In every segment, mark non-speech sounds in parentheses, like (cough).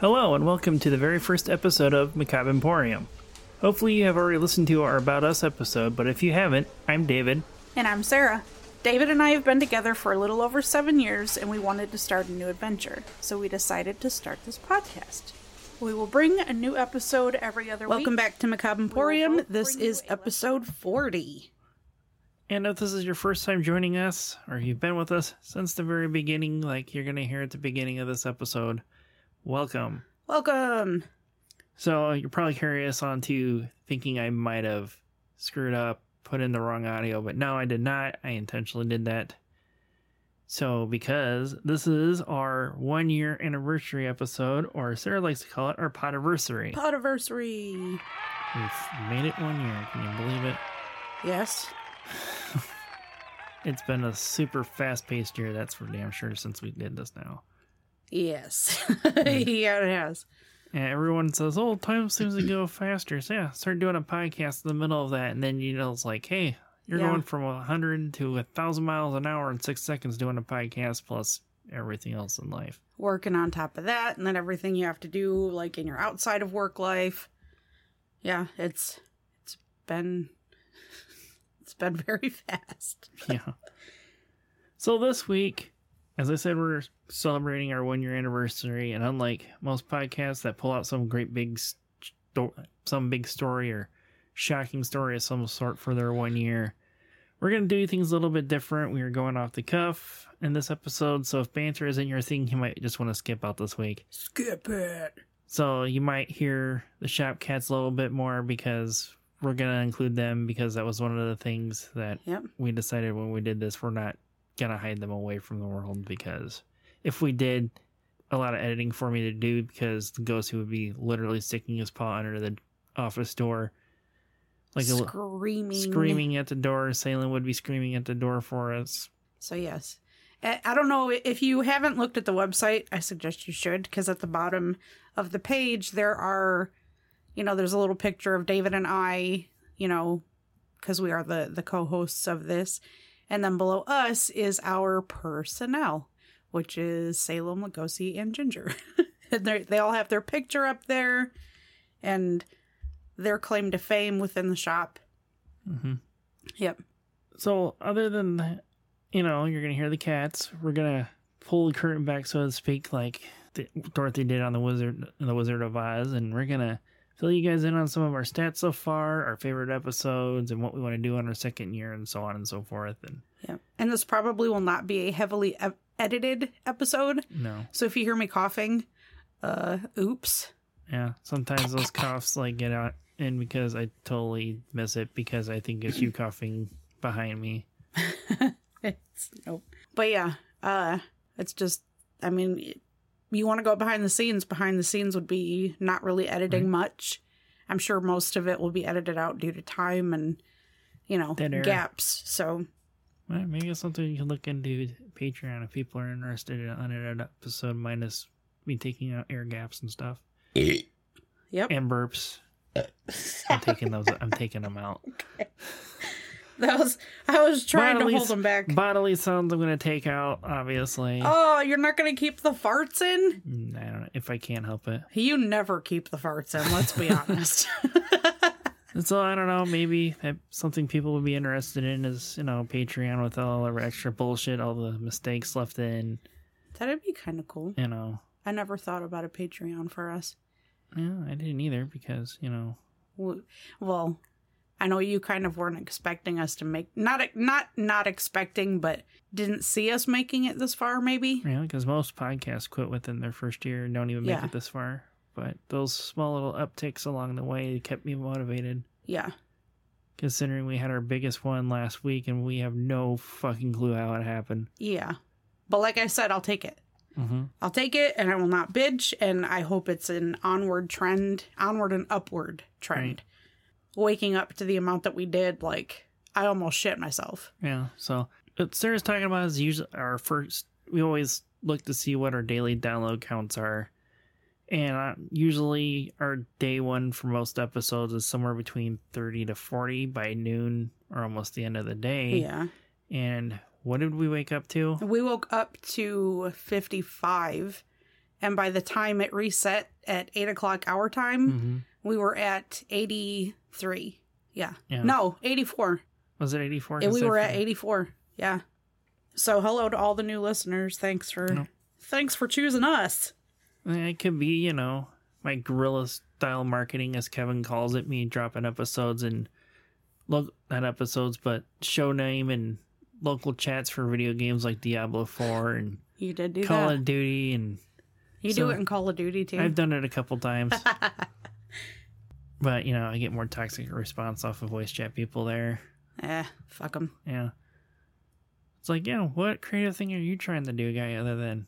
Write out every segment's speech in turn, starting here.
Hello, and welcome to the very first episode of Macabre Emporium. Hopefully, you have already listened to our About Us episode, but if you haven't, I'm David. And I'm Sarah. David and I have been together for a little over seven years, and we wanted to start a new adventure, so we decided to start this podcast. We will bring a new episode every other Welcome week. Welcome back to Macabre Emporium. This is episode 40. And if this is your first time joining us, or you've been with us since the very beginning, like you're going to hear at the beginning of this episode, welcome. Welcome. So, you're probably curious on to thinking I might have screwed up, put in the wrong audio, but no, I did not. I intentionally did that. So, because this is our one year anniversary episode, or Sarah likes to call it our podiversary. Podiversary. We've made it one year. Can you believe it? Yes. (laughs) It's been a super fast paced year, that's for damn sure, since we did this now. Yes. (laughs) yeah, it has. And everyone says, oh, time seems to go faster. So, yeah, start doing a podcast in the middle of that. And then, you know, it's like, hey, you're Yeah. going from 100 to 1,000 miles an hour in six seconds doing a podcast plus everything else in life. Working on top of that, and then everything you have to do, like in your outside of work life. Yeah, it's it's been (laughs) it's been (laughs) very fast. yeah. So this week, as I said, we're celebrating our one year anniversary, and unlike most podcasts that pull out some great big, sto- some big story or shocking story of some sort for their one year, we're gonna do things a little bit different. We are going off the cuff in this episode, so if banter isn't your thing, you might just want to skip out this week. Skip it. So you might hear the shop cats a little bit more because we're gonna include them because that was one of the things that Yep. we decided when we did this we're not gonna hide them away from the world because if we did a lot of editing for me to do because the ghost would be literally sticking his paw under the office door like a, Screaming. screaming at the door Salem would be screaming at the door for us So yes, I I don't know if you haven't looked at the website. I suggest you should because at the bottom of the page there are, you know, there's a little picture of David and I. You know, because we are the the co-hosts of this, and then below us is our personnel, which is Salem, Lugosi, and Ginger. (laughs) and they they all have their picture up there, and their claim to fame within the shop. mm-hmm. Yep. So, other than that, you know, you're gonna hear the cats. We're gonna pull the curtain back, so to speak, like Dorothy did on the Wizard, the Wizard of Oz, and we're gonna fill you guys in on some of our stats so far, our favorite episodes, and what we want to do on our second year, and so on and so forth. And Yeah. And this probably will not be a heavily e- edited episode. no, So if you hear me coughing, uh, oops. yeah, sometimes those coughs like get out and because I totally miss it because I think it's you coughing behind me. (laughs) It's, nope. But yeah, uh, it's just, I mean, you want to go behind the scenes. Behind the scenes would be not really editing much. I'm sure most of it will be edited out due to time and, you know, gaps. So Well, maybe it's something you can look into Patreon if people are interested in an unedited episode minus me taking out air gaps and stuff yep. and burps. (laughs) I'm taking those. I'm taking them out. (laughs) That was, I was trying Bodily to hold them back. Bodily sounds I'm going to take out. Obviously, Oh, you're not going to keep the farts in? Mm, I don't know if I can't help it. You never keep the farts in, let's be honest. (laughs) So I don't know. Maybe something people would be interested in is you know Patreon with all our extra bullshit, all the mistakes left in. That'd be kind of cool. You know, I never thought about a Patreon for us. yeah, I didn't either because you know Well, I know you kind of weren't expecting us to make not not not expecting, but didn't see us making it this far. Maybe. Yeah, because most podcasts quit within their first year and don't even make Yeah. it this far. But those small little upticks along the way kept me motivated. Yeah. Considering we had our biggest one last week and we have no fucking clue how it happened. Yeah. But like I said, I'll take it. Mm-hmm. I'll take it, and I will not bitch. And I hope it's an onward trend, onward and upward trend. Waking up to the amount that we did, like I almost shit myself. Yeah. So what Sarah's talking about is usually our first. We always look to see what our daily download counts are, and uh, usually our day one for most episodes is somewhere between thirty to forty by noon or almost the end of the day. Yeah. And what did we wake up to? We woke up to 55 and by the time it reset at eight o'clock our time, hmm we were at eighty three. Yeah. Yeah. No, eighty four. Was it 84? we were at eighty four. Yeah. So hello to all the new listeners. Thanks for No. thanks for choosing us. It could be, you know, my guerrilla style marketing, as Kevin calls it, me dropping episodes and look not episodes, but show name and local chats for video games like Diablo 4 and You did do Call that. of Duty, and you so- do it in Call of Duty too. I've done it a couple times. (laughs) but you know, I get more toxic response off of voice chat people there. eh, fuck them. Yeah, it's like, yeah, what creative thing are you trying to do, guy, other than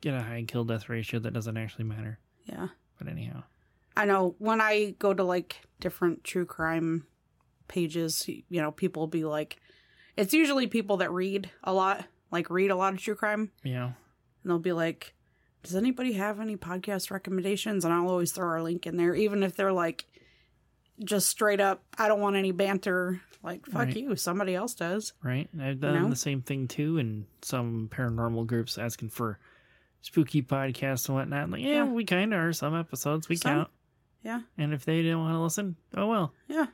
get a high kill death ratio that doesn't actually matter? Yeah. But anyhow, I know when I go to like different true crime pages, you know, people be like, it's usually people that read a lot, like read a lot of true crime, Yeah. and they'll be like, does anybody have any podcast recommendations? And I'll always throw our link in there, even if they're like, just straight up, I don't want any banter. Like, fuck Right. you, somebody else does. right? I've done know? the same thing too in some paranormal groups asking for spooky podcasts and whatnot. Like, yeah, Yeah. we kind of are. Some episodes we Some. count, Yeah, and if they didn't want to listen, oh well. yeah.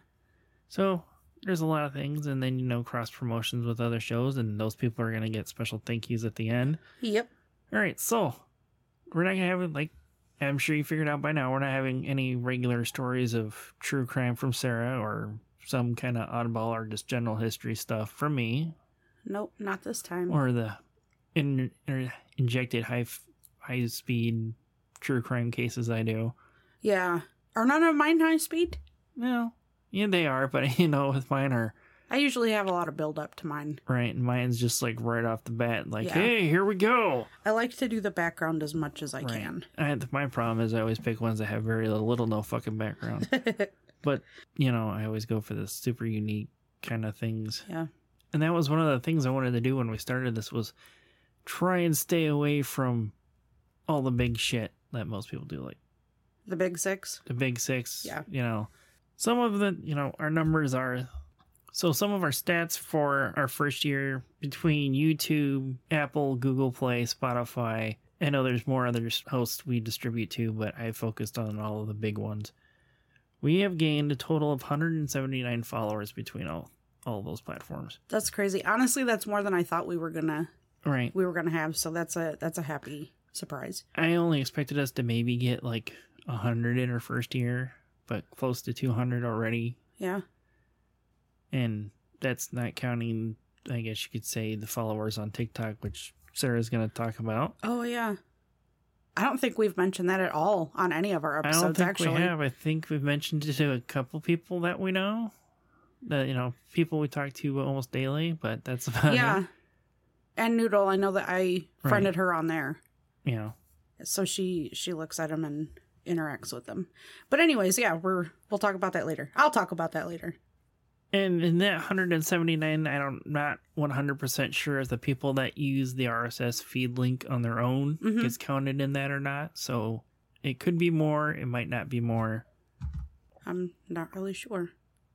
So there's a lot of things, and then you know cross promotions with other shows, and those people are gonna get special thank yous at the end. Yep. All right, so we're not gonna have like I'm sure you figured out by now. We're not having any regular stories of true crime from Sarah or some kind of oddball or just general history stuff from me Nope, not this time. or the in, or injected high high speed true crime cases I do. yeah. Are none of mine high speed? No, yeah, they are, but (laughs) you know, with mine are I usually have a lot of build up to mine. right, and mine's just like right off the bat, like, Yeah. hey, here we go. I like to do the background as much as I Right. can. I, my problem is I always pick ones that have very little, no fucking background. (laughs) but you know, I always go for the super unique kind of things. Yeah. And that was one of the things I wanted to do when we started this was try and stay away from all the big shit that most people do, like The big six. the big six. Yeah. You know, some of the you know our numbers are. So some of our stats for our first year between YouTube, Apple, Google Play, Spotify. I know there's more other hosts we distribute to, but I focused on all of the big ones. We have gained a total of 179 followers between all all those platforms. That's crazy. Honestly, that's more than I thought we were gonna Right. we were gonna have. So that's a that's a happy surprise. I only expected us to maybe get like 100 in our first year, but close to 200 already. Yeah. And that's not counting, I guess you could say, the followers on TikTok, which Sarah's going to talk about. Oh yeah. I don't think we've mentioned that at all on any of our I episodes. don't think actually, we have. I think we've mentioned it to a couple people that we know. That, you know, people we talk to almost daily, but that's (laughs) about yeah. it. And Noodle, I know that I friended her on there, You know, so she she looks at them and interacts with them. But anyways, yeah, we're we'll talk about that later. I'll talk about that later. And in that 179, I'm not 100% sure if the people that use the RSS feed link on their own Mhm. gets counted in that or not. So it could be more, it might not be more. I'm not really sure.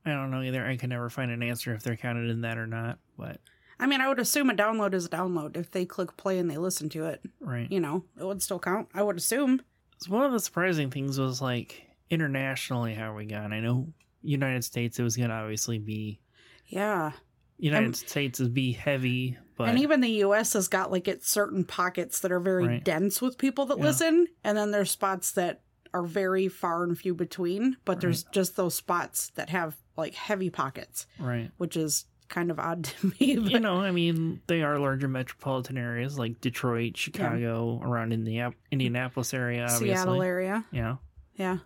I don't know either. I can never find an answer if they're counted in that or not. But I mean, I would assume a download is a download. If they click play and they listen to it, right. you know, it would still count. I would assume. So one of the surprising things was like internationally how we got. I know United States it was going to obviously be Yeah. United Um, States is be heavy, but and even the US has got like its certain pockets that are very Right. dense with people that Yeah. listen, and then there's spots that are very far and few between, but there's just those spots that have like heavy pockets, right. which is kind of odd (laughs) to me. But you know, I mean, they are larger metropolitan areas like Detroit, Chicago, around in the Indianapolis area, obviously. Seattle area. Yeah. Yeah.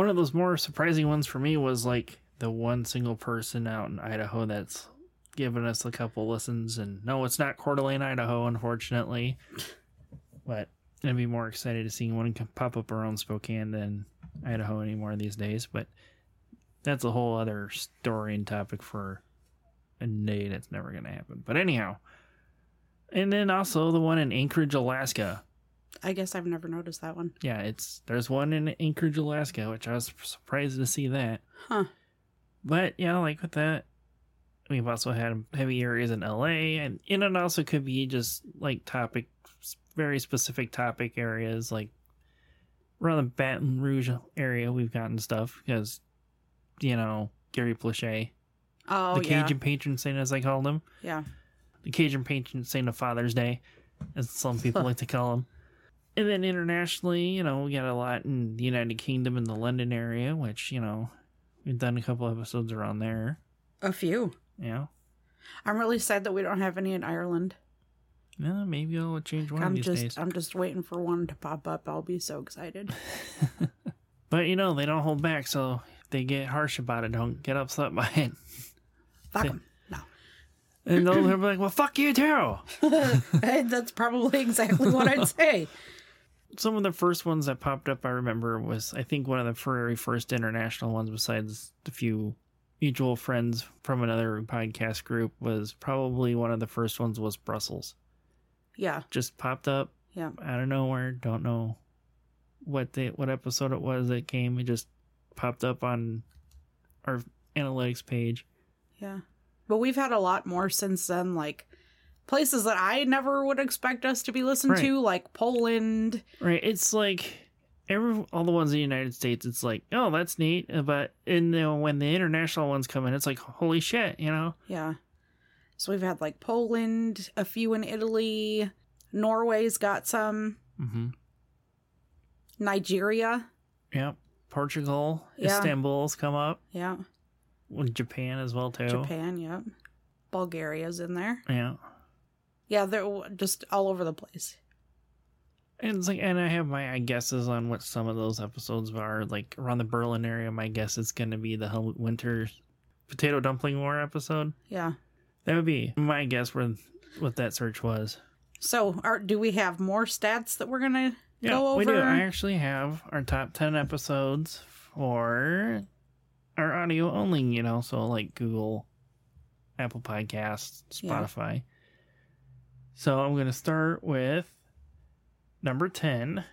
One of those more surprising ones for me was like the one single person out in Idaho that's given us a couple listens. And no, it's not Coeur d'Alene, Idaho, unfortunately. But I'd be more excited to see one pop up around Spokane than Idaho anymore these days. But that's a whole other story and topic for a day that's never going to happen. But anyhow. And then also the one in Anchorage, Alaska. I guess I've never noticed that one. Yeah, it's there's one in Anchorage, Alaska, which I was surprised to see that. Huh. But yeah, like with that, we've also had heavy areas in LA, and and it also could be just like topic very specific topic areas like around the Baton Rouge area we've gotten stuff because you know Gary Plauché, Oh the yeah, Cajun patron saint as I called him, yeah. the Cajun patron saint of Father's Day, as some people (laughs) like to call him. And then internationally, you know, we got a lot in the United Kingdom and the London area, which you know we've done a couple episodes around there. A few. Yeah. I'm really sad that we don't have any in Ireland. yeah, maybe I'll change one I'm these just days. I'm just waiting for one to pop up. I'll be so excited. (laughs) But you know, they don't hold back, so if they get harsh about it, don't get upset by it. Fuck 'em. No. And they'll they'll be like, "Well, fuck you too." (laughs) Hey, That's probably exactly what I'd (laughs) say. Some of the first ones that popped up, I remember, was I think one of the very first international ones, besides the few mutual friends from another podcast group, was probably one of the first ones was Brussels. Yeah, Just popped up yeah. out of nowhere. Don't know what the what episode it was that came. It just popped up on our analytics page. Yeah. But we've had a lot more since then, like places that I never would expect us to be listened Right. to, like Poland. Right. It's like every all the ones in the United States. It's like, oh, that's neat. But in the, when the international ones come in, it's like, holy shit, you know. Yeah. So we've had like Poland, a few in Italy, Norway's got some, Mm-hmm. Nigeria. Yep. Portugal, Yeah. Istanbul's come up. Yeah. Japan as well too. Japan, yep. Bulgaria's in there. Yeah. Yeah, they're just all over the place. And it's like, and I have my guesses on what some of those episodes are. Like around the Berlin area, my guess is going to be the Hell- winter potato dumpling war episode. Yeah. That would be my guess where what that search was. So, are, do we have more stats that we're gonna Yeah, go over? we do. I actually have our top 10 episodes for our audio only, you know, so like Google, Apple Podcasts, Spotify. Yeah. So I'm going to start with number 10.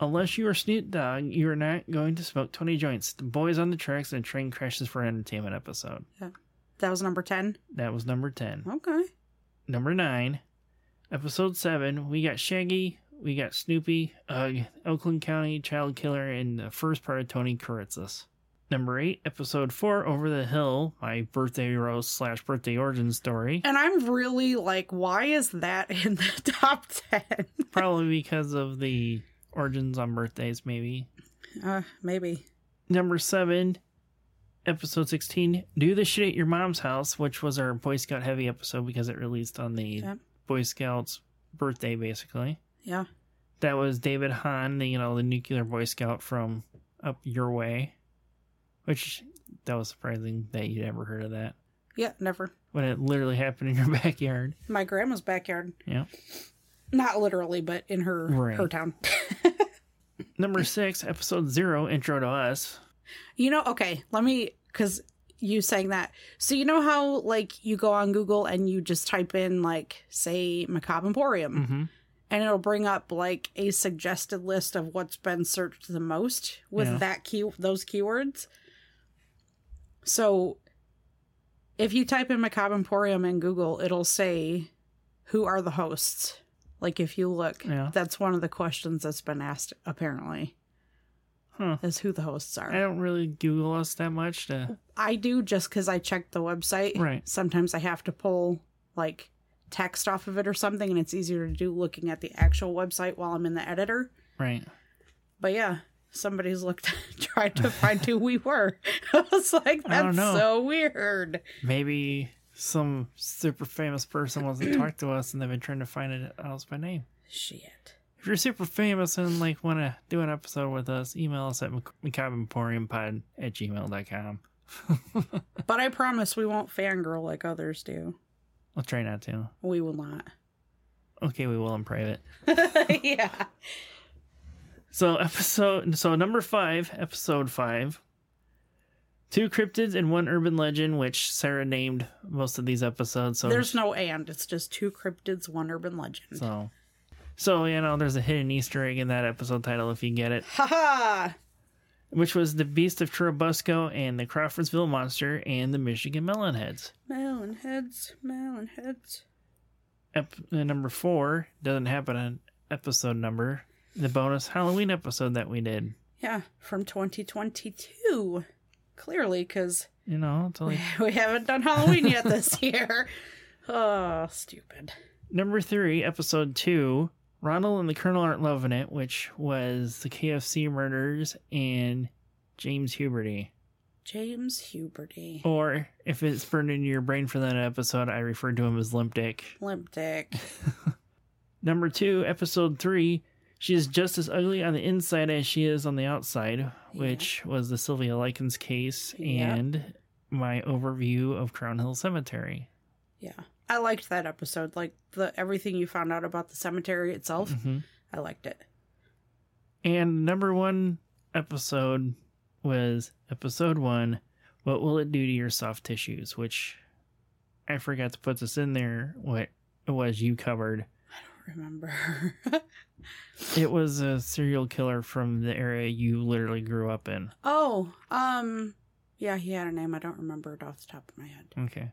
Unless you are Snoop Dogg, you are not going to smoke 20 joints. The boys on the tracks and train crashes for entertainment episode. Yeah. That was number ten. That was number 10. Okay. Number nine, episode seven, we got Shaggy, we got Snoopy, uh, Oakland County Child Killer, and the first part of Tony Kuritzis. Number eight, episode four, Over the Hill, my birthday roast slash birthday origin story. And I'm really like, why is that in the (laughs) top ten? Probably because of the origins on birthdays, maybe. uh, maybe. Number seven, episode 16, Do the Shit at Your Mom's House, which was our Boy Scout heavy episode because it released on the. Boy Scouts birthday, basically. Yeah. that was David Hahn, the you know the nuclear Boy Scout from up your way, which that was surprising that you'd ever heard of that Yeah. Never. when it literally happened in your (laughs) backyard. My grandma's backyard. Yeah. Not literally, but in her Right. her town. (laughs) Number six, episode zero, intro to us. You know, okay, let me because you saying that. So you know how like you go on Google and you just type in like say Macabre Emporium Mm-hmm. and it'll bring up like a suggested list of what's been searched the most with Yeah. that key those keywords. So if you type in Macabre Emporium in Google, it'll say who are the hosts. Like if you look, Yeah. that's one of the questions that's been asked apparently. Huh. Is who the hosts are. I don't really Google us that much to. I do just because I check the website. Right. Sometimes I have to pull like text off of it or something, and it's easier to do looking at the actual website while I'm in the editor. Right. But yeah, somebody's looked (laughs) tried to find who we were. (laughs) I was like, that's so weird. Maybe some super famous person wants to (clears throat) talk to us and they've been trying to find it us by name. Shit. If you're super famous and like want to do an episode with us, email us at macabreemporiumpod at gmail.com. (laughs) But I promise we won't fangirl like others do. I'll try not to. We will not. Okay, we will in private. yeah. So (laughs) episode so number five, episode five. Two cryptids and one urban legend, which Sarah named most of these episodes. So There's no and. It's just two cryptids, one urban legend. so so you know there's a hidden Easter egg in that episode title if you get it, Haha. which was the Beast of Churubusco and the Crawfordsville Monster and the Michigan Melonheads. Melon heads, melon heads. Ep- uh, number four doesn't happen on episode number, the bonus Halloween episode that we did. Yeah, from 2022. Clearly, because You know, it's only (laughs) we haven't done Halloween yet this (laughs) year. Oh, stupid. number three, episode two. Ronald and the Colonel aren't loving it, which was the KFC murders and James Huberty. James Huberty. Or if it's burned into your brain for that episode, I referred to him as Limp Dick. Limp dick. (laughs) Number two, episode three. She is just as ugly on the inside as she is on the outside, which was the Sylvia Likens case Yeah. and my overview of Crown Hill Cemetery. Yeah. I liked that episode. Like the everything you found out about the cemetery itself. hmm I liked it. And number one episode was episode one. What will it do to your soft tissues? Which I forgot to put this in there. What it was you covered. Remember. (laughs) It was a serial killer from the area you literally grew up in. oh, um yeah, he had a name. I don't remember it off the top of my head. Okay.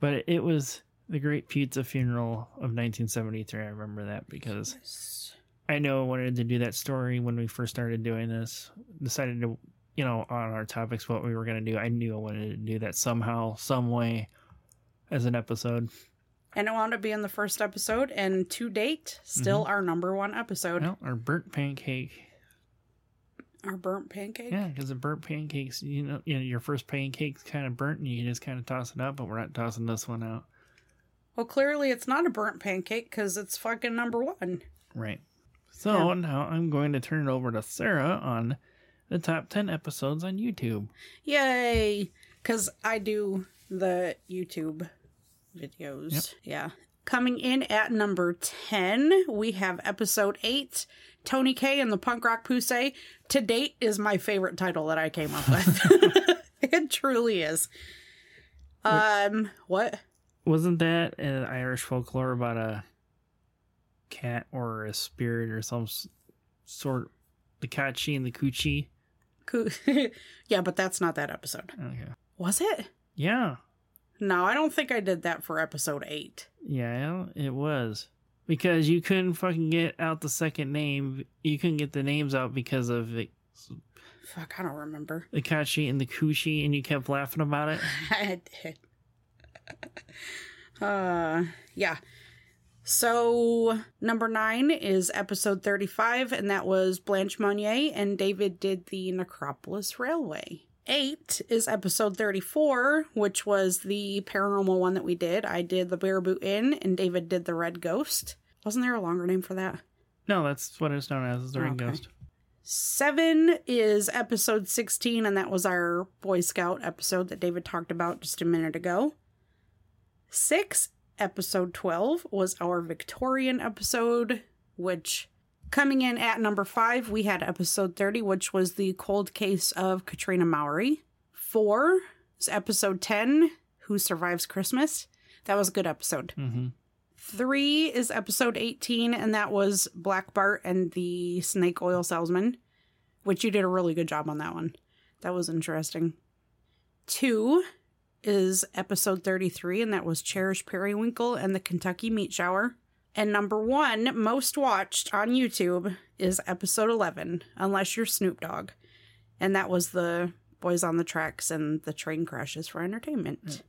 But it was the Great Pizza Funeral of 1973. I remember that because Yes. I know I wanted to do that story when we first started doing this. Decided to, you know, on our topics, what we were going to do. I knew I wanted to do that somehow, some way as an episode. And it wound up being the first episode, and to date, still mm-hmm. our number one episode. Well, our burnt pancake. Our burnt pancake. Yeah, because the burnt pancakes, you know, you know, your first pancake's kind of burnt and you just kind of toss it out, but we're not tossing this one out. Well, clearly it's not a burnt pancake because it's fucking number one. Right. So Yeah. now I'm going to turn it over to Sarah on the top 10 episodes on YouTube. Yay! Because I do the YouTube videos. Yeah. Coming in at number 10, we have episode 8 Tony K and the Punk Rock Pusey. To date is my favorite title that I came up with. (laughs) it truly is. Um, what? Wasn't that an Irish folklore about a cat or a spirit or some sort? The Kachi and the Coochie? Coo- (laughs) yeah, but that's not that episode. Okay. Was it? Yeah. No, I don't think I did that for episode 8. Yeah, it was. Because you couldn't fucking get out the second name. You couldn't get the names out because of the, Fuck, I don't remember. the Kachi and the Kushi, and you kept laughing about it. (laughs) I did. (laughs) uh, yeah. So number nine is episode thirty-five, and that was Blanche Monnier and David did the Necropolis Railway. Eight is episode thirty-four, which was the paranormal one that we did. I did the Bareboot Inn, and David did the Red Ghost. Wasn't there a longer name for that? No, that's what it's known as, is the Red Okay. Ghost. Seven is episode 16, and that was our Boy Scout episode that David talked about just a minute ago. Six, episode 12, was our Victorian episode, which coming in at number five, we had episode 30, which was the cold case of Katrina Mowry. Four is episode 10, Who Survives Christmas. That was a good episode. Mm-hmm. Three is episode 18, and that was Black Bart and the snake oil salesman, which you did a really good job on that one. That was interesting. Two is episode 33, and that was Cherish Periwinkle and the Kentucky Meat Shower. And number one, most watched on YouTube, is episode 11, Unless You're Snoop Dogg. And that was the Boys on the Tracks and the train crashes for entertainment.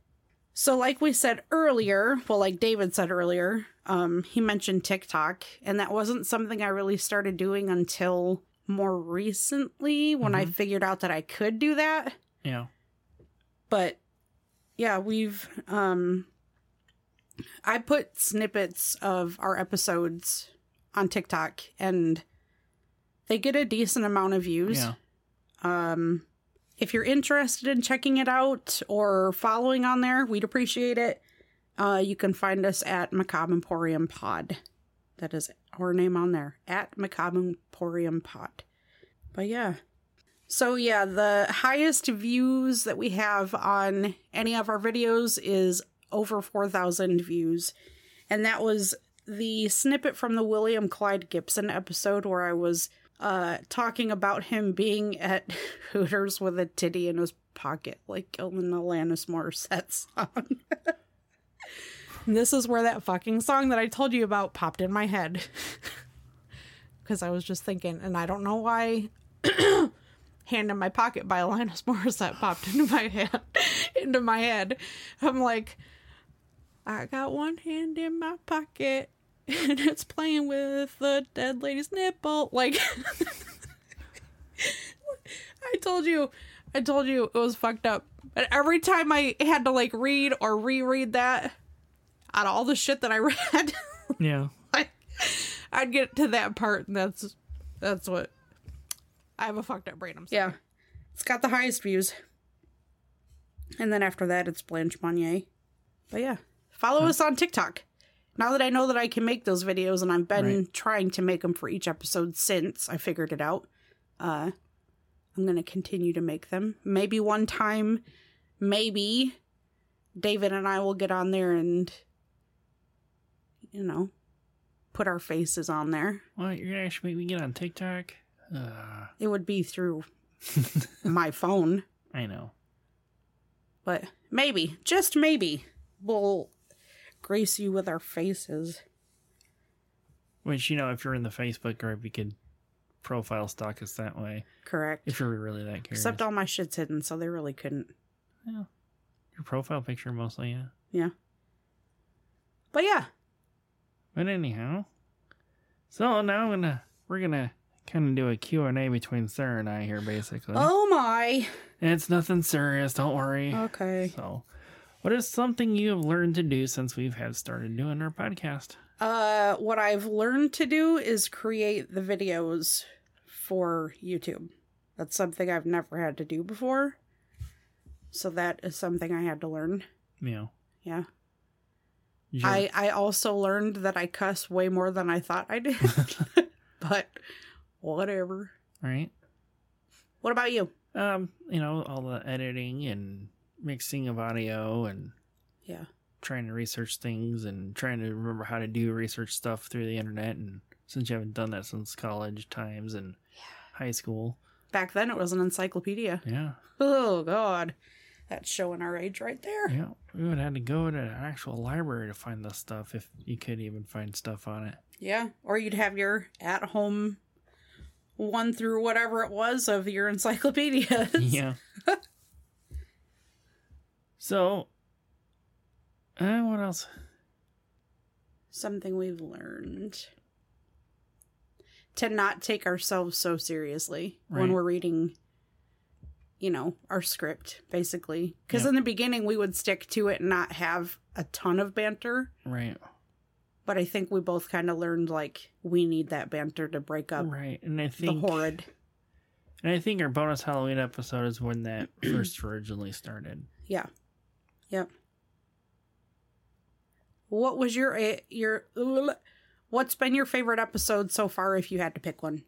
So, like we said earlier, well, like David said earlier, um, he mentioned TikTok, and that wasn't something I really started doing until more recently when I figured out that I could do that. Yeah. But yeah, we've um, I put snippets of our episodes on TikTok, and they get a decent amount of views. Yeah. Um, if you're interested in checking it out or following on there, we'd appreciate it. Uh, you can find us at Macabre Emporium Pod. That is our name on there at Macabre Emporium Pod. But yeah. So yeah, the highest views that we have on any of our videos is over 4,000 views. And that was the snippet from the William Clyde Gibson episode where I was uh talking about him being at (laughs) Hooters with a titty in his pocket, like the Alanis Morissette song. (laughs) This is where that fucking song that I told you about popped in my head. (laughs) because I was just thinking, and I don't know why. (clears throat) Hand in my pocket by Alanis Morissette popped into my head. into my head. I'm like, I got one hand in my pocket (laughs) and it's playing with the dead lady's nipple. Like, (laughs) I told you, I told you it was fucked up. But every time I had to like read or reread that, out of all the shit that I (laughs) read, Yeah. I, I'd get to that part, and that's that's what I have a fucked up brain. I'm sorry. Yeah. It's got the highest views. And then after that, it's Blanche Monnier. But yeah, follow us on TikTok. Now that I know that I can make those videos, and I've been Right. trying to make them for each episode since I figured it out, uh, I'm going to continue to make them. Maybe one time, maybe David and I will get on there and, you know, put our faces on there. What? You're gonna actually make me get on TikTok? Uh, It would be through (laughs) my phone. I know. But maybe, just maybe, we'll grace you with our faces. Which you know, if you're in the Facebook group, you could profile stalk us that way. Correct. If you're really that curious. Except all my shit's hidden, so they really couldn't. Yeah. your profile picture mostly, yeah. Yeah. But yeah, But anyhow, so now I'm gonna we're gonna kind of do a Q and A between Sarah and I here, basically. oh my. And it's nothing serious. Don't worry. Okay. So, what is something you have learned to do since we've have started doing our podcast? Uh, what I've learned to do is create the videos for YouTube. That's something I've never had to do before. So that is something I had to learn. Yeah. Yeah. you- I I also learned that I cuss way more than I thought I did. (laughs) (laughs) but whatever. right. What about you? Um, you know, all the editing and mixing of audio and Yeah. trying to research things and trying to remember how to do research stuff through the internet. And since you haven't done that since college times and high school, Back then it was an encyclopedia. yeah, Oh god. That's showing our age right there. yeah, we would have had to go to an actual library to find this stuff if you could even find stuff on it. Yeah. Or you'd have your at home one through whatever it was of your (laughs) encyclopedia. yeah. (laughs) so, uh, what else? Something we've learned. To not take ourselves so seriously when we're reading, you know, our script, basically. Because Yeah. in the beginning, we would stick to it and not have a ton of banter. Right, But I think we both kind of learned, like, we need that banter to break up right, and I the think horrid. And I think our bonus Halloween episode is when that (clears throat) first originally started. Yeah. Yep. What was your eh, your what's been your favorite episode so far if you had to pick one?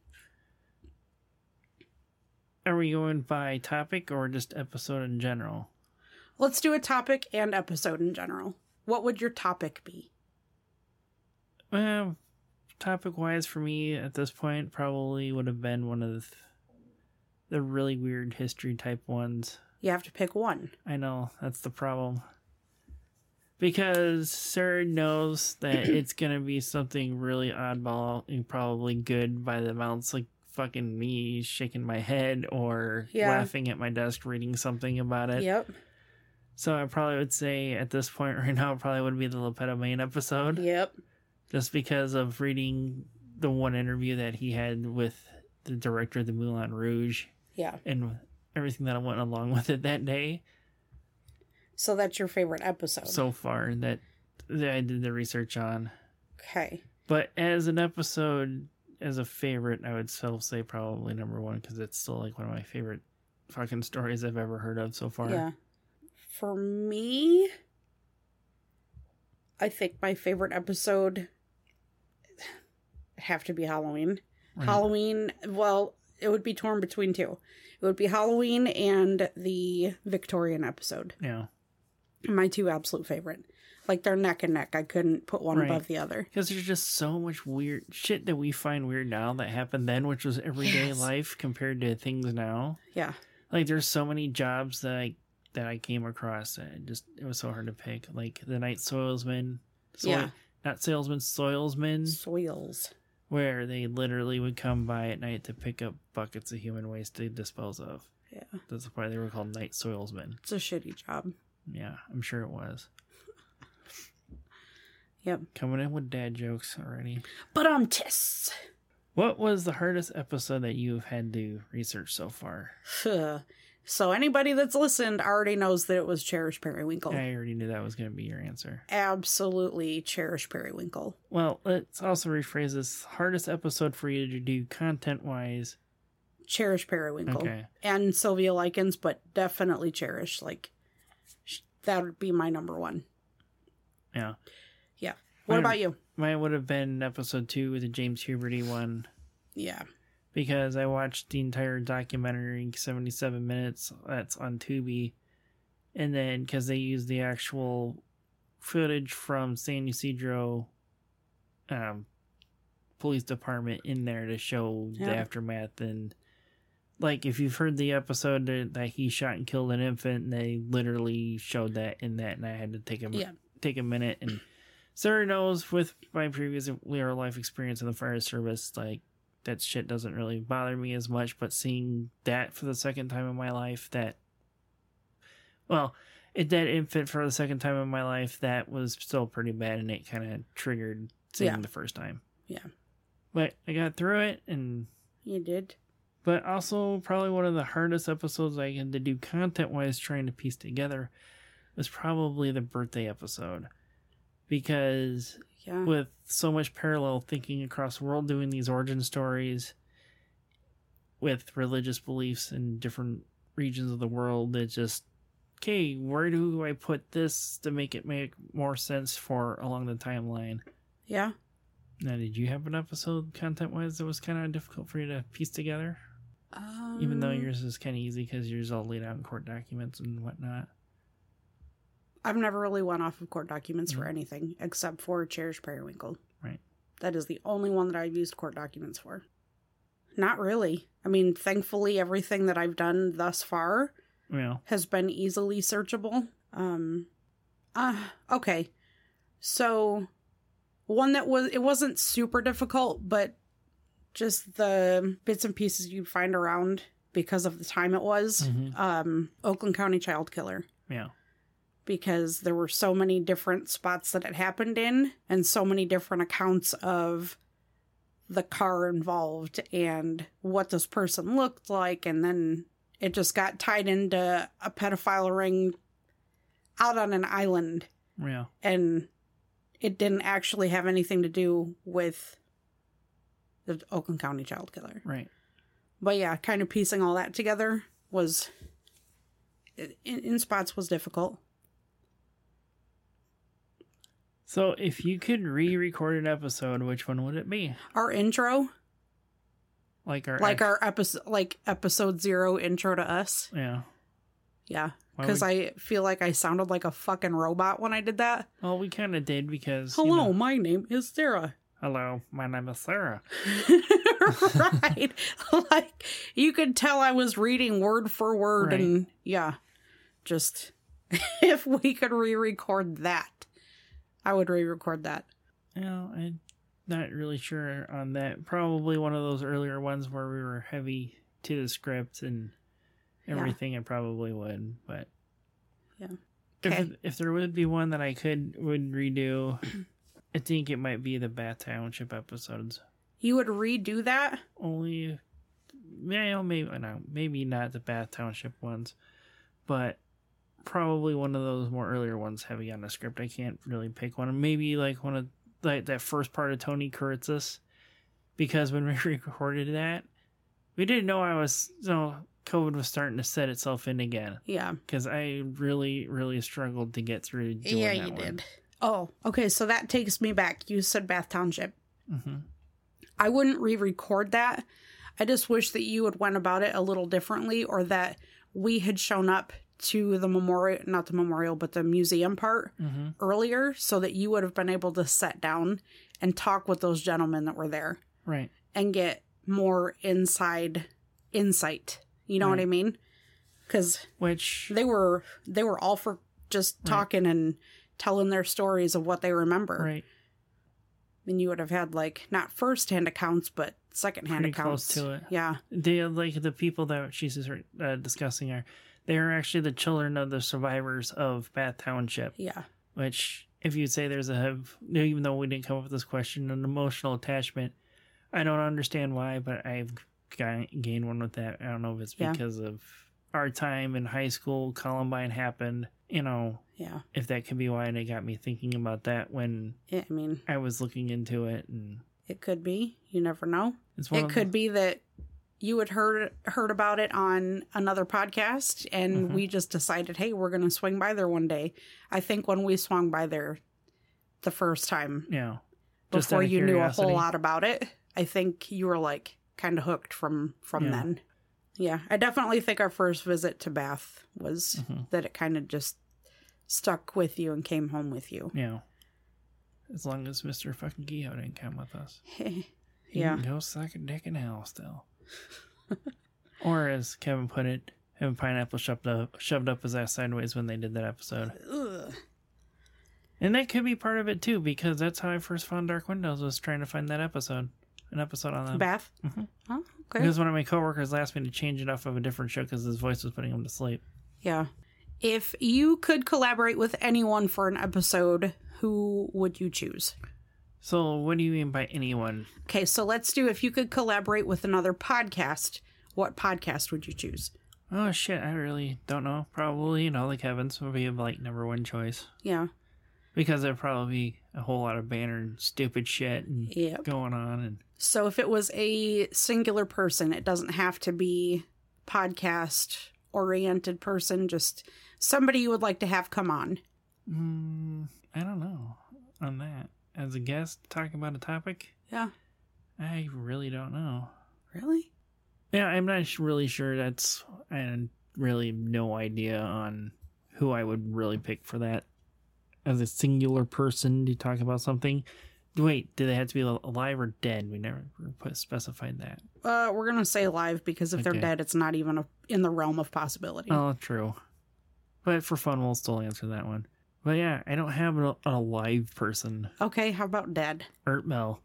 Are we going by topic or just episode in general? Let's do a topic and episode in general. What would your topic be? Well, topic wise for me at this point probably would have been one of the, the really weird history type ones. You have to pick one. I know that's the problem. Because Sir knows that (clears throat) it's gonna be something really oddball and probably good by the amounts like fucking me shaking my head or Yeah. laughing at my desk reading something about it. Yep. So I probably would say at this point right now it probably would be the Le Pétomane episode. Yep. Just because of reading the one interview that he had with the director of the Moulin Rouge Yeah. and everything that I went along (laughs) with it that day So that's your favorite episode. so far that, that I did the research on. okay. But as an episode, as a favorite, I would still say probably number one because it's still like one of my favorite fucking stories I've ever heard of so far. Yeah. For me, I think my favorite episode have to be Halloween. Right. Halloween, well, it would be torn between two. It would be Halloween and the Victorian episode. Yeah. My two absolute favorite. Like they're neck and neck. I couldn't put one Right. above the other. Because there's just so much weird shit that we find weird now that happened then, which was everyday Yes. life compared to things now. Yeah. Like there's so many jobs that I that I came across that it just it was so hard to pick. Like the night soilsman, soil, Yeah. not salesman, soilsman. Soils. Where they literally would come by at night to pick up buckets of human waste to dispose of. Yeah. That's why they were called night soilsmen. It's a shitty job. Yeah, I'm sure it was. (laughs) Yep. Coming in with dad jokes already. But um tis. What was the hardest episode that you've had to research so far? (sighs) (laughs) so anybody that's listened already knows that it was Cherish Periwinkle. I already knew that was going to be your answer. Absolutely Cherish Periwinkle. Well, let's also rephrase this. Hardest episode for you to do content wise. Cherish Periwinkle. Okay. And Sylvia Likens, but definitely Cherish. Like, sh- that would be my number one. Yeah. Yeah. What Mine- about you? Mine would have been episode two with the James Huberty one Yeah. Because I watched the entire documentary, 77 minutes. That's on Tubi. And then because they used the actual footage from San Ysidro um, police department in there to show Yeah. the aftermath. And like, if you've heard the episode that, that he shot and killed an infant, they literally showed that in that. And I had to take a, Yeah. take a minute and Sarah knows with my previous real life experience in the fire service, like that shit doesn't really bother me as much. But seeing that for the second time in my life, that well, a dead infant for the second time in my life, that was still pretty bad, and it kind of triggered seeing Yeah. the first time. Yeah. But I got through it, and You did. but also probably one of the hardest episodes I had to do content wise trying to piece together was probably the birthday episode because Yeah. with so much parallel thinking across the world doing these origin stories with religious beliefs in different regions of the world it just okay where do i put this to make it make more sense for along the timeline yeah. now did you have an episode content wise that was kind of difficult for you to piece together Um, even though yours is kind of easy because yours is all laid out in court documents and whatnot I've never really went off of court documents for anything except for Cherish Periwinkle. Right. That is the only one that I've used court documents for. Not really. I mean, thankfully, everything that I've done thus far well has been easily searchable. Um, uh, okay. So, one that was, it wasn't super difficult, but just the bits and pieces you'd find around because of the time it was. Mhm. Um, Oakland County Child Killer yeah because there were so many different spots that it happened in and so many different accounts of the car involved and what this person looked like and then it just got tied into a pedophile ring out on an island yeah and it didn't actually have anything to do with the Oakland County child killer. right But yeah, kind of piecing all that together was in, in spots was difficult. So if you could re-record an episode which one would it be Our intro, like our like ex- our episode, like episode zero intro to us. yeah Yeah, because would- I feel like I sounded like a fucking robot when I did that. Well, we kind of did because. you Hello, know- my name is Sarah. hello, my name is Sarah. (laughs) right, (laughs) like you could tell I was reading word for word, Right. and yeah, just (laughs) if we could re-record that, I would re-record that. Know, I'm not really sure on that. Probably one of those earlier ones where we were heavy to the script and Yeah. everything. I probably would, but Yeah. If Okay. it- if there would be one that I could would redo, I think it might be the Bath Township episodes. You would redo that? Only, well, maybe no, maybe not the Bath Township ones, but probably one of those more earlier ones heavy on the script. I can't really pick one. Maybe like one of like that first part of Tony Kuritzis, because when (laughs) we recorded that, we didn't know I was you know COVID was starting to set itself in again Yeah. because I really really struggled to get through. Doing yeah, you one. did. Oh, okay. So that takes me back. You said Bath Township. hmm I wouldn't re-record that. I just wish that you had went about it a little differently, or that we had shown up to the memorial, not the memorial, but the museum part hmm earlier, so that you would have been able to sit down and talk with those gentlemen that were there Right. and get more inside insight. You know what I mean? Because Which they were they were all for just Right. talking and telling their stories of what they remember. right. And you would have had like not first hand accounts, but second hand Pretty accounts. close to it. Yeah. They like the people that she's uh, discussing are they are actually the children of the survivors of Bath Township. Yeah. Which, if you say there's a even though we didn't come up with this question, an emotional attachment, I don't understand why, but I've gained one with that. I don't know if it's Yeah. because of our time in high school, Columbine happened. You know, Yeah. if that could be why, and it got me thinking about that when I mean, I was looking into it, and it could be. You never know. It could be that you had heard heard about it on another podcast and Mhm. we just decided, hey, we're gonna swing by there one day. I think when we swung by there the first time just before you knew a whole lot about it, I think you were like kind of hooked from from Yeah. then. Yeah, I definitely think our first visit to Bath was Mhm. that it kind of just stuck with you and came home with you. Yeah. as long as Mister Fucking Kehoe didn't come with us, (laughs) he Yeah. can go suck a dick in hell still. (laughs) or as Kevin put it, having pineapple shoved up shoved up his ass sideways when they did that episode. Ugh. And that could be part of it too, because that's how I first found Dark Windows was trying to find that episode, an episode on that. Bath. Mhm. Oh, okay. Because one of my coworkers asked me to change it off of a different show because his voice was putting him to sleep. Yeah. If you could collaborate with anyone for an episode, who would you choose? So, what do you mean by anyone? Okay, so let's do if you could collaborate with another podcast, what podcast would you choose? Oh shit, I really don't know. Probably, you know, like Kevin's would be a like number one choice Yeah. because there'd probably be a whole lot of banner and stupid shit and Yep. going on, and So if it was a singular person, it doesn't have to be podcast oriented person, just somebody you would like to have come on. mm, I don't know on that as a guest talking about a topic. Yeah. I really don't know. Really? Yeah, I'm not really sure. That's I really no idea on who I would really pick for that as a singular person to talk about something. Wait, do they have to be alive or dead? We never put specified that. Uh, we're gonna say alive because if they're dead, it's not even a, in the realm of possibility. Oh, true. But for fun, we'll still answer that one. But yeah, I don't have an, an alive person. Okay, how about dead? Art Bell.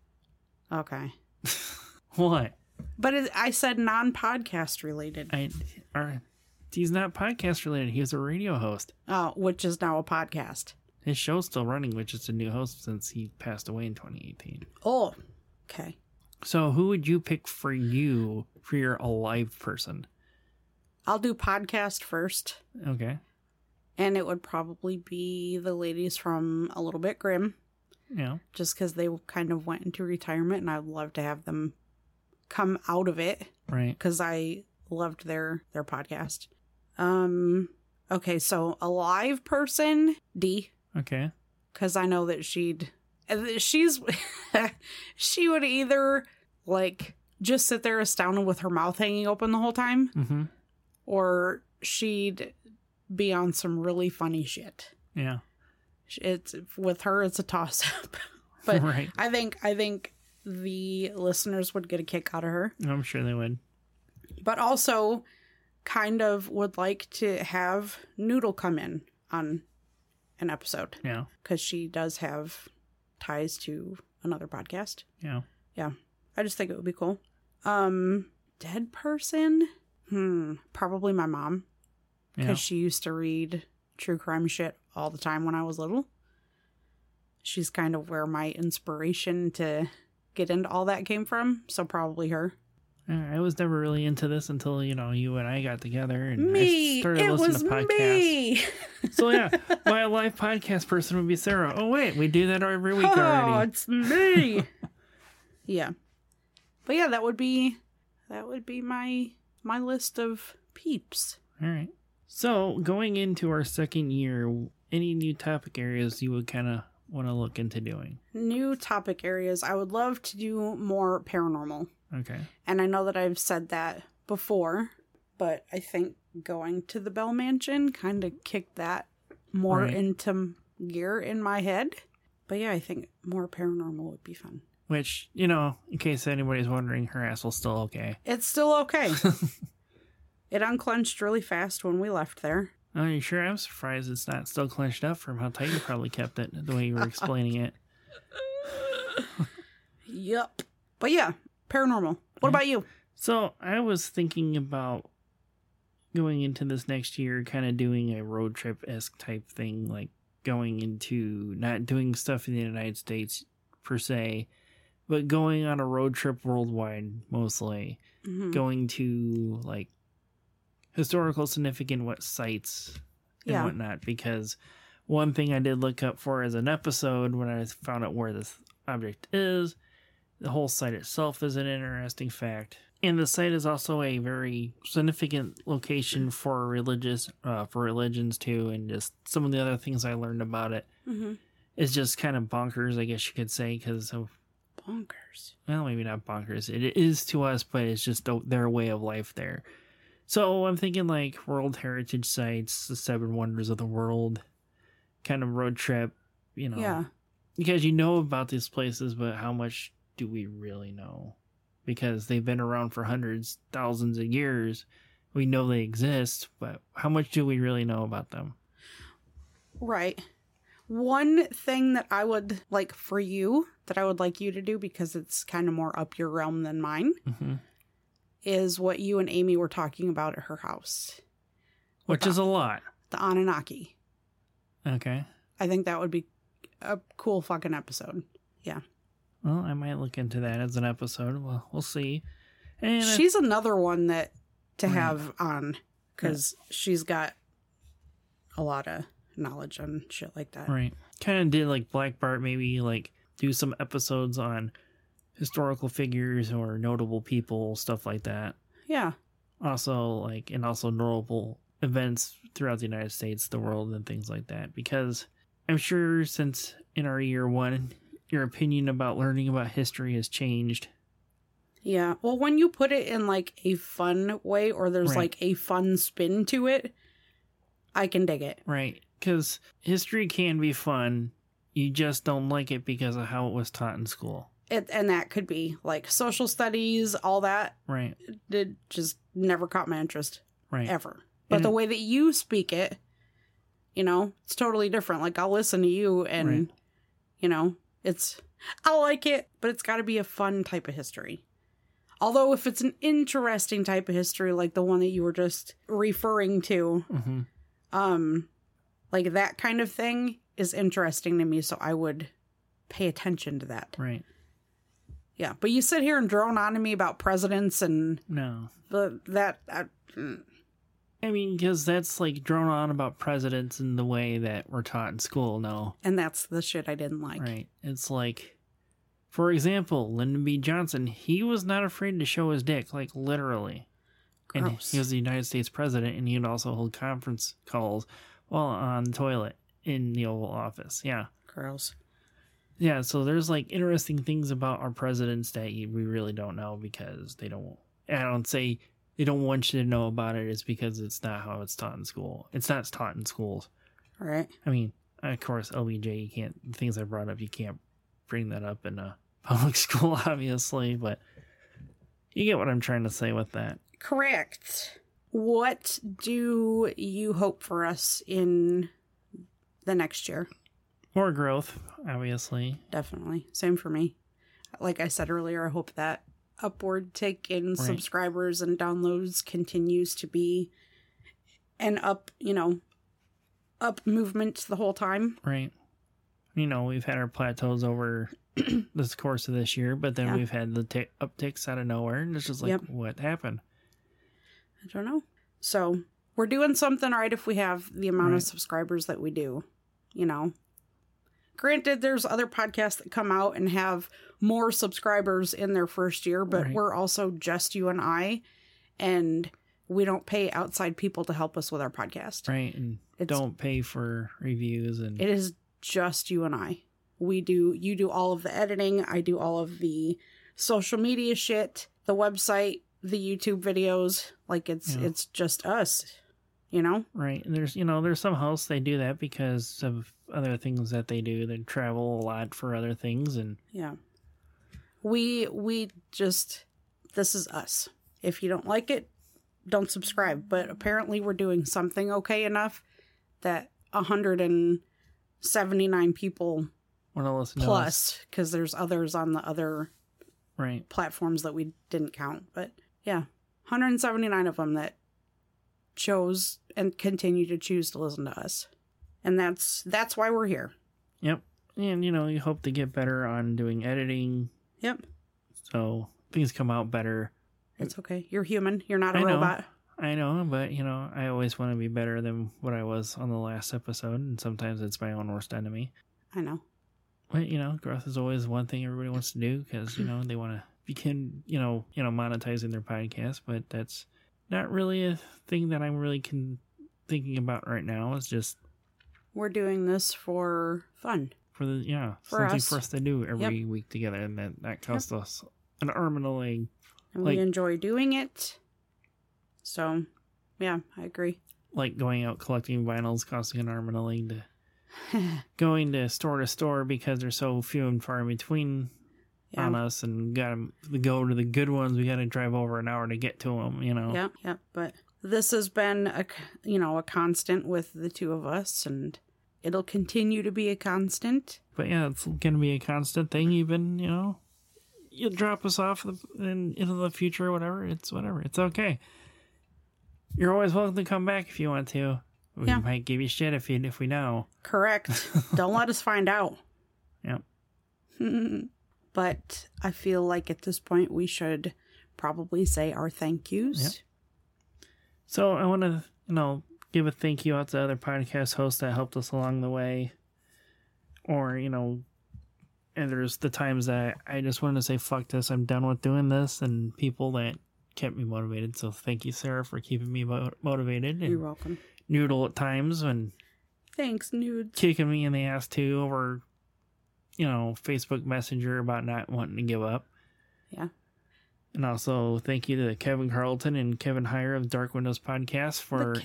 Okay, (laughs) What? but it, I said non-podcast related. I. Are, he's not podcast related. He was a radio host. Oh, which is now a podcast. His show's still running, which is a new host since he passed away in 2018. Oh, okay. So, who would you pick for you for your alive person? I'll do podcast first, Okay. And it would probably be the ladies from A Little Bit Grim, Yeah. just because they kind of went into retirement, and I'd love to have them come out of it Right. because I loved their their podcast. Um. Okay, so a live person, D, Okay. because I know that she'd she's (laughs) she would either like just sit there astounded with her mouth hanging open the whole time, Mm-hmm. or she'd be on some really funny shit. Yeah. It's with her, it's a toss up. (laughs) but right. I think I think the listeners would get a kick out of her. I'm sure they would. but also kind of would like to have Noodle come in on an episode Yeah. because she does have ties to another podcast. Yeah. Yeah. I just think it would be cool. Um, dead person? Hmm, probably my mom Yeah. because she used to read true crime shit all the time when I was little. She's kind of where my inspiration to get into all that came from, so probably her. Yeah, I was never really into this until you know you and I got together and I started it listening to podcasts. me. So yeah, my live podcast person would be Sarah. Oh wait, we do that every week Oh, already. it's me. (laughs) yeah. But yeah, that would be that would be my my list of peeps. All right. So going into our second year, any new topic areas you would kind of want to look into doing? New topic areas. I would love to do more paranormal. Okay. And I know that I've said that before, but I think going to the Bell Mansion kind of kicked that more Right. into gear in my head. But yeah, I think more paranormal would be fun. Which you know, in case anybody's wondering, her ass was still okay. It's still okay. (laughs) it unclenched really fast when we left there. Oh, you sure? I'm surprised it's not still clenched up from how tight you probably kept it the way you were explaining it. (laughs) Yep. But yeah, paranormal. What about you? So I was thinking about going into this next year, kind of doing a road trip esque type thing, like going into not doing stuff in the United States per se, but going on a road trip worldwide mostly, Mhm. going to like historical significant what sites and Yeah. whatnot. Because one thing I did look up for as an episode when I found out where this object is, the whole site itself is an interesting fact. And the site is also a very significant location for religious, uh, for religions too, and just some of the other things I learned about it Mhm. is just kind of bonkers, I guess you could say, because of Bonkers. well, maybe not bonkers. It is to us, but it's just their way of life there. So I'm thinking like World Heritage Sites, the Seven Wonders of the World, kind of road trip, you know. Yeah. Because you know about these places, but how much do we really know? Because they've been around for hundreds, thousands of years. We know they exist, but how much do we really know about them? Right. One thing that I would like for you, that I would like you to do because it's kind of more up your realm than mine, hmm is what you and Amy were talking about at her house Which is a lot. the Anunnaki. Okay. I think that would be a cool fucking episode. Yeah. Well, I might look into that as an episode. Well, we'll see. And I- She's another one that to Right. have on because she's got a lot of knowledge on shit like that. Right. Kind of did like Black Bart maybe like do some episodes on historical figures or notable people, stuff like that. Yeah. Also like and also notable events throughout the United States, the world and things like that because I'm sure since in our year 1 your opinion about learning about history has changed. Yeah. Well, when you put it in like a fun way or there's Right. like a fun spin to it, I can dig it. Right. Cuz history can be fun. You just don't like it because of how it was taught in school. It. And that could be like social studies, all that. Right. It just never caught my interest Right. ever. But And- the way that you speak it, you know, it's totally different. Like I'll listen to you and, Right. you know, it's, I like it, but it's got to be a fun type of history. Although if it's an interesting type of history, like the one that you were just referring to, Mhm. um, like that kind of thing is interesting to me. So I would pay attention to that. Right. Yeah. But you sit here and drone on to me about presidents and No. the, that, uh, mm, I mean, because that's like drone on about presidents in the way that we're taught in school. No, and that's the shit I didn't like. right? It's like, for example, Lyndon B. Johnson. He was not afraid to show his dick, like literally, and Gross. he was the United States president, and he'd also hold conference calls while on the toilet in the Oval Office. Yeah, Gross. Yeah. So there's like interesting things about our presidents that we really don't know because they don't. I don't say they don't want you to know about it. It's because it's not how it's taught in school. It's not taught in schools. All right. I mean, of course, LBJ, you can't, the things I brought up, you can't bring that up in a (laughs) public school, obviously, but you get what I'm trying to say with that. Correct. What do you hope for us in the next year? More growth, obviously. Definitely. Same for me. Like I said earlier, I hope that upward tick in subscribers and downloads continues to be an up, you know, up movement the whole time. Right. You know, we've had our plateaus over (clears throat) this course of this year, but then Yeah. we've had the t- upticks out of nowhere, and it's just like, Yep. what happened? I don't know. So we're doing something right if we have the amount Right. of subscribers that we do, you know. Granted, there's other podcasts that come out and have more subscribers in their first year, but Right. we're also just you and I, and we don't pay outside people to help us with our podcast. Right. And It's- don't pay for reviews and It is just you and I. We do, you do all of the editing, I do all of the social media shit, the website, the YouTube videos. Like it's, Yeah. it's just us, you know? Right. And there's, you know, there's some hosts they do that because of other things that they do. They travel a lot for other things. And Yeah. We we just this is us. If you don't like it, don't subscribe. But apparently we're doing something okay enough that 179 people want to listen plus because there's others on the other Right. platforms that we didn't count. But yeah, 179 of them that chose and continue to choose to listen to us. And that's that's why we're here. Yep. And you know, you hope to get better on doing editing, Yep. so things come out better. It's okay. You're human. You're not a I know. robot. I know, but you know, I always want to be better than what I was on the last episode, and sometimes it's my own worst enemy. I know. But you know, growth is always one thing everybody wants to do because you know they want to begin, you know, you know, monetizing their podcast. But that's not really a thing that I'm really con- thinking about right now. It's just We're doing this for fun. for the yeah For something us. for us to do every week together, and that that costs us an arm and a leg. And Like- we enjoy doing it. So, yeah, I agree. Like going out collecting vinyls, costing an arm and a leg to (laughs) going to store to store because they're so few and far between Yeah. on us, and got to go to the good ones. We got to drive over an hour to get to them. You know. Yep, yep. But this has been a you know a constant with the two of us, and it'll continue to be a constant. But yeah, it's going to be a constant thing. Even you know, you drop us off in into the future or whatever. It's whatever. It's okay. You're always welcome to come back if you want to. We Yeah. might give you shit if you if we know. Correct. (laughs) Don't let us find out. Yep. (laughs) but I feel like at this point we should probably say our thank yous. Yep. So I want to you know give a thank you out to other podcast hosts that helped us along the way, or you know. And there's the times that I just wanted to say, fuck this, I'm done with doing this, and people that kept me motivated. So thank you, Sarah, for keeping me mo- motivated. You're welcome. Noodle at times when Thanks, nudes. kicking me in the ass too over, you know, Facebook Messenger about not wanting to give up. Yeah. And also thank you to Kevin Carlton and Kevin Heyer of Dark Windows Podcast for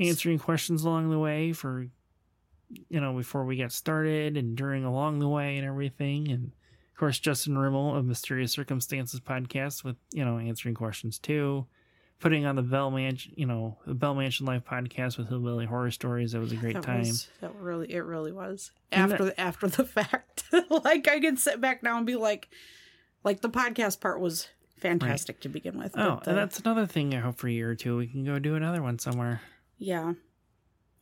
answering questions along the way for you know before we got started and during along the way and everything and of course justin rimmel of mysterious circumstances podcast with you know answering questions too putting on the bell mansion you know the bell mansion life podcast with hillbilly horror stories that was a great that time Was, that really, it really was. And After the, after (laughs) the fact, like I can sit back now and be like, like the podcast part was fantastic to begin with. oh the- that's another thing i hope for a year or two we can go do another one somewhere yeah,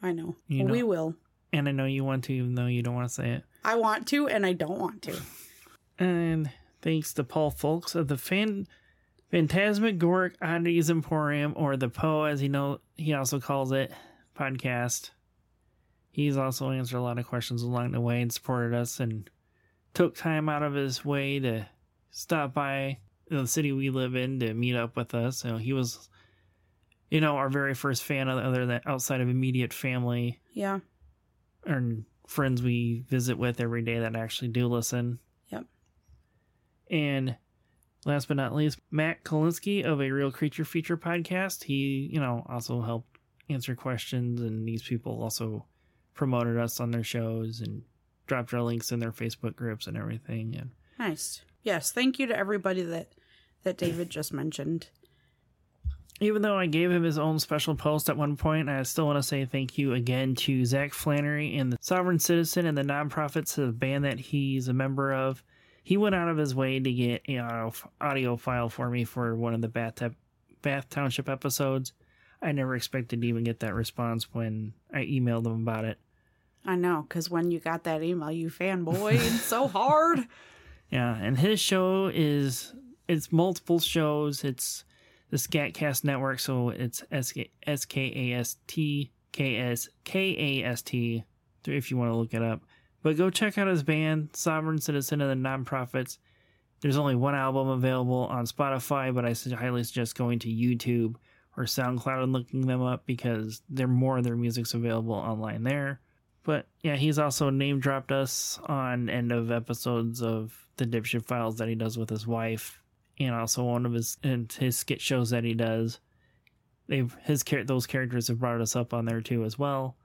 I know. You we will. and i know you want to even though you don't want to say it I want to, and I don't want to. And thanks to Paul Folks of the Fan Phantasmagoric Oddities Emporium, or the Poe as he know he also calls it, podcast. He's also answered a lot of questions along the way and supported us and took time out of his way to stop by the city we live in to meet up with us. So he was, you know, our very first fan other than outside of immediate family Yeah. and friends we visit with every day that actually do listen. Yep. And last but not least, Matt Kolinsky of a Real Creature Feature podcast. He, you know, also helped answer questions, and these people also promoted us on their shows and dropped our links in their Facebook groups and everything. And Nice. Yes. Thank you to everybody that that David just mentioned. even though I gave him his own special post at one point, I still want to say thank you again to Zach Flannery and the Sovereign Citizen and the Non Prophets of the band that he's a member of. He went out of his way to get an audio, audio file for me for one of the Bath, Bath Township episodes. I never expected to even get that response when I emailed him about it. I know, because when you got that email, you fanboyed so hard. (laughs) (laughs) Yeah, and his show is it's multiple shows. It's the Skatkast Network, so it's S K S K A S T K S K A S T if you want to look it up. But go check out his band, Sovereign Citizen of the Non Prophets. There's only one album available on Spotify, but I highly suggest going to YouTube or SoundCloud and looking them up because they're more of their music's available online there. But yeah, he's also name dropped us on end of episodes of the Dipshit Files that he does with his wife, and also one of his and his skit shows that he does. They've his those characters have brought us up on there too as well.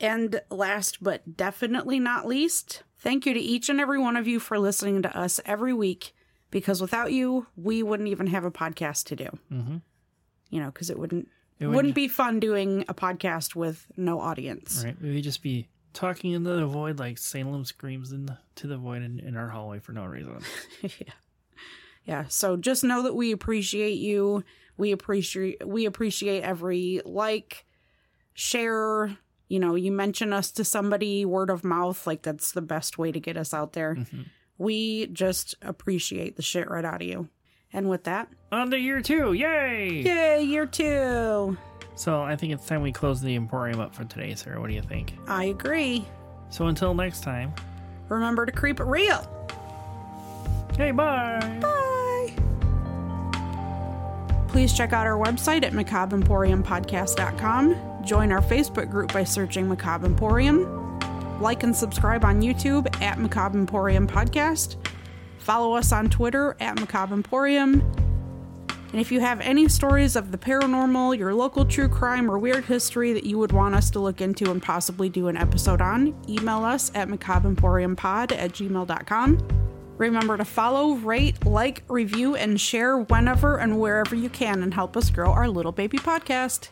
And last but definitely not least, thank you to each and every one of you for listening to us every week. Because without you, we wouldn't even have a podcast to do. Mm-hmm. You know, because it wouldn't It wouldn't be fun doing a podcast with no audience. right. We'd just be talking into the void like Salem screams into the void in, in our hallway for no reason. (laughs) yeah. Yeah. So just know that we appreciate you. We appreciate we appreciate every like, share. You know, you mention us to somebody, word of mouth, like that's the best way to get us out there. Mhm. We just appreciate the shit right out of you. And with that, On to year two. Yay! yay, year two. So I think it's time we close the Emporium up for today, Sarah. What do you think? I agree. So until next time, Remember to creep it real. hey, bye! Bye. Please check out our website at macabreemporiumpodcast.com. Join our Facebook group by searching Macabre Emporium. Like and subscribe on YouTube at Macabre Emporium Podcast. Follow us on Twitter at Macabre Emporium. And if you have any stories of the paranormal, your local true crime, or weird history that you would want us to look into and possibly do an episode on, email us at macabreemporiumpod at gmail.com. Remember to follow, rate, like, review, and share whenever and wherever you can and help us grow our little baby podcast.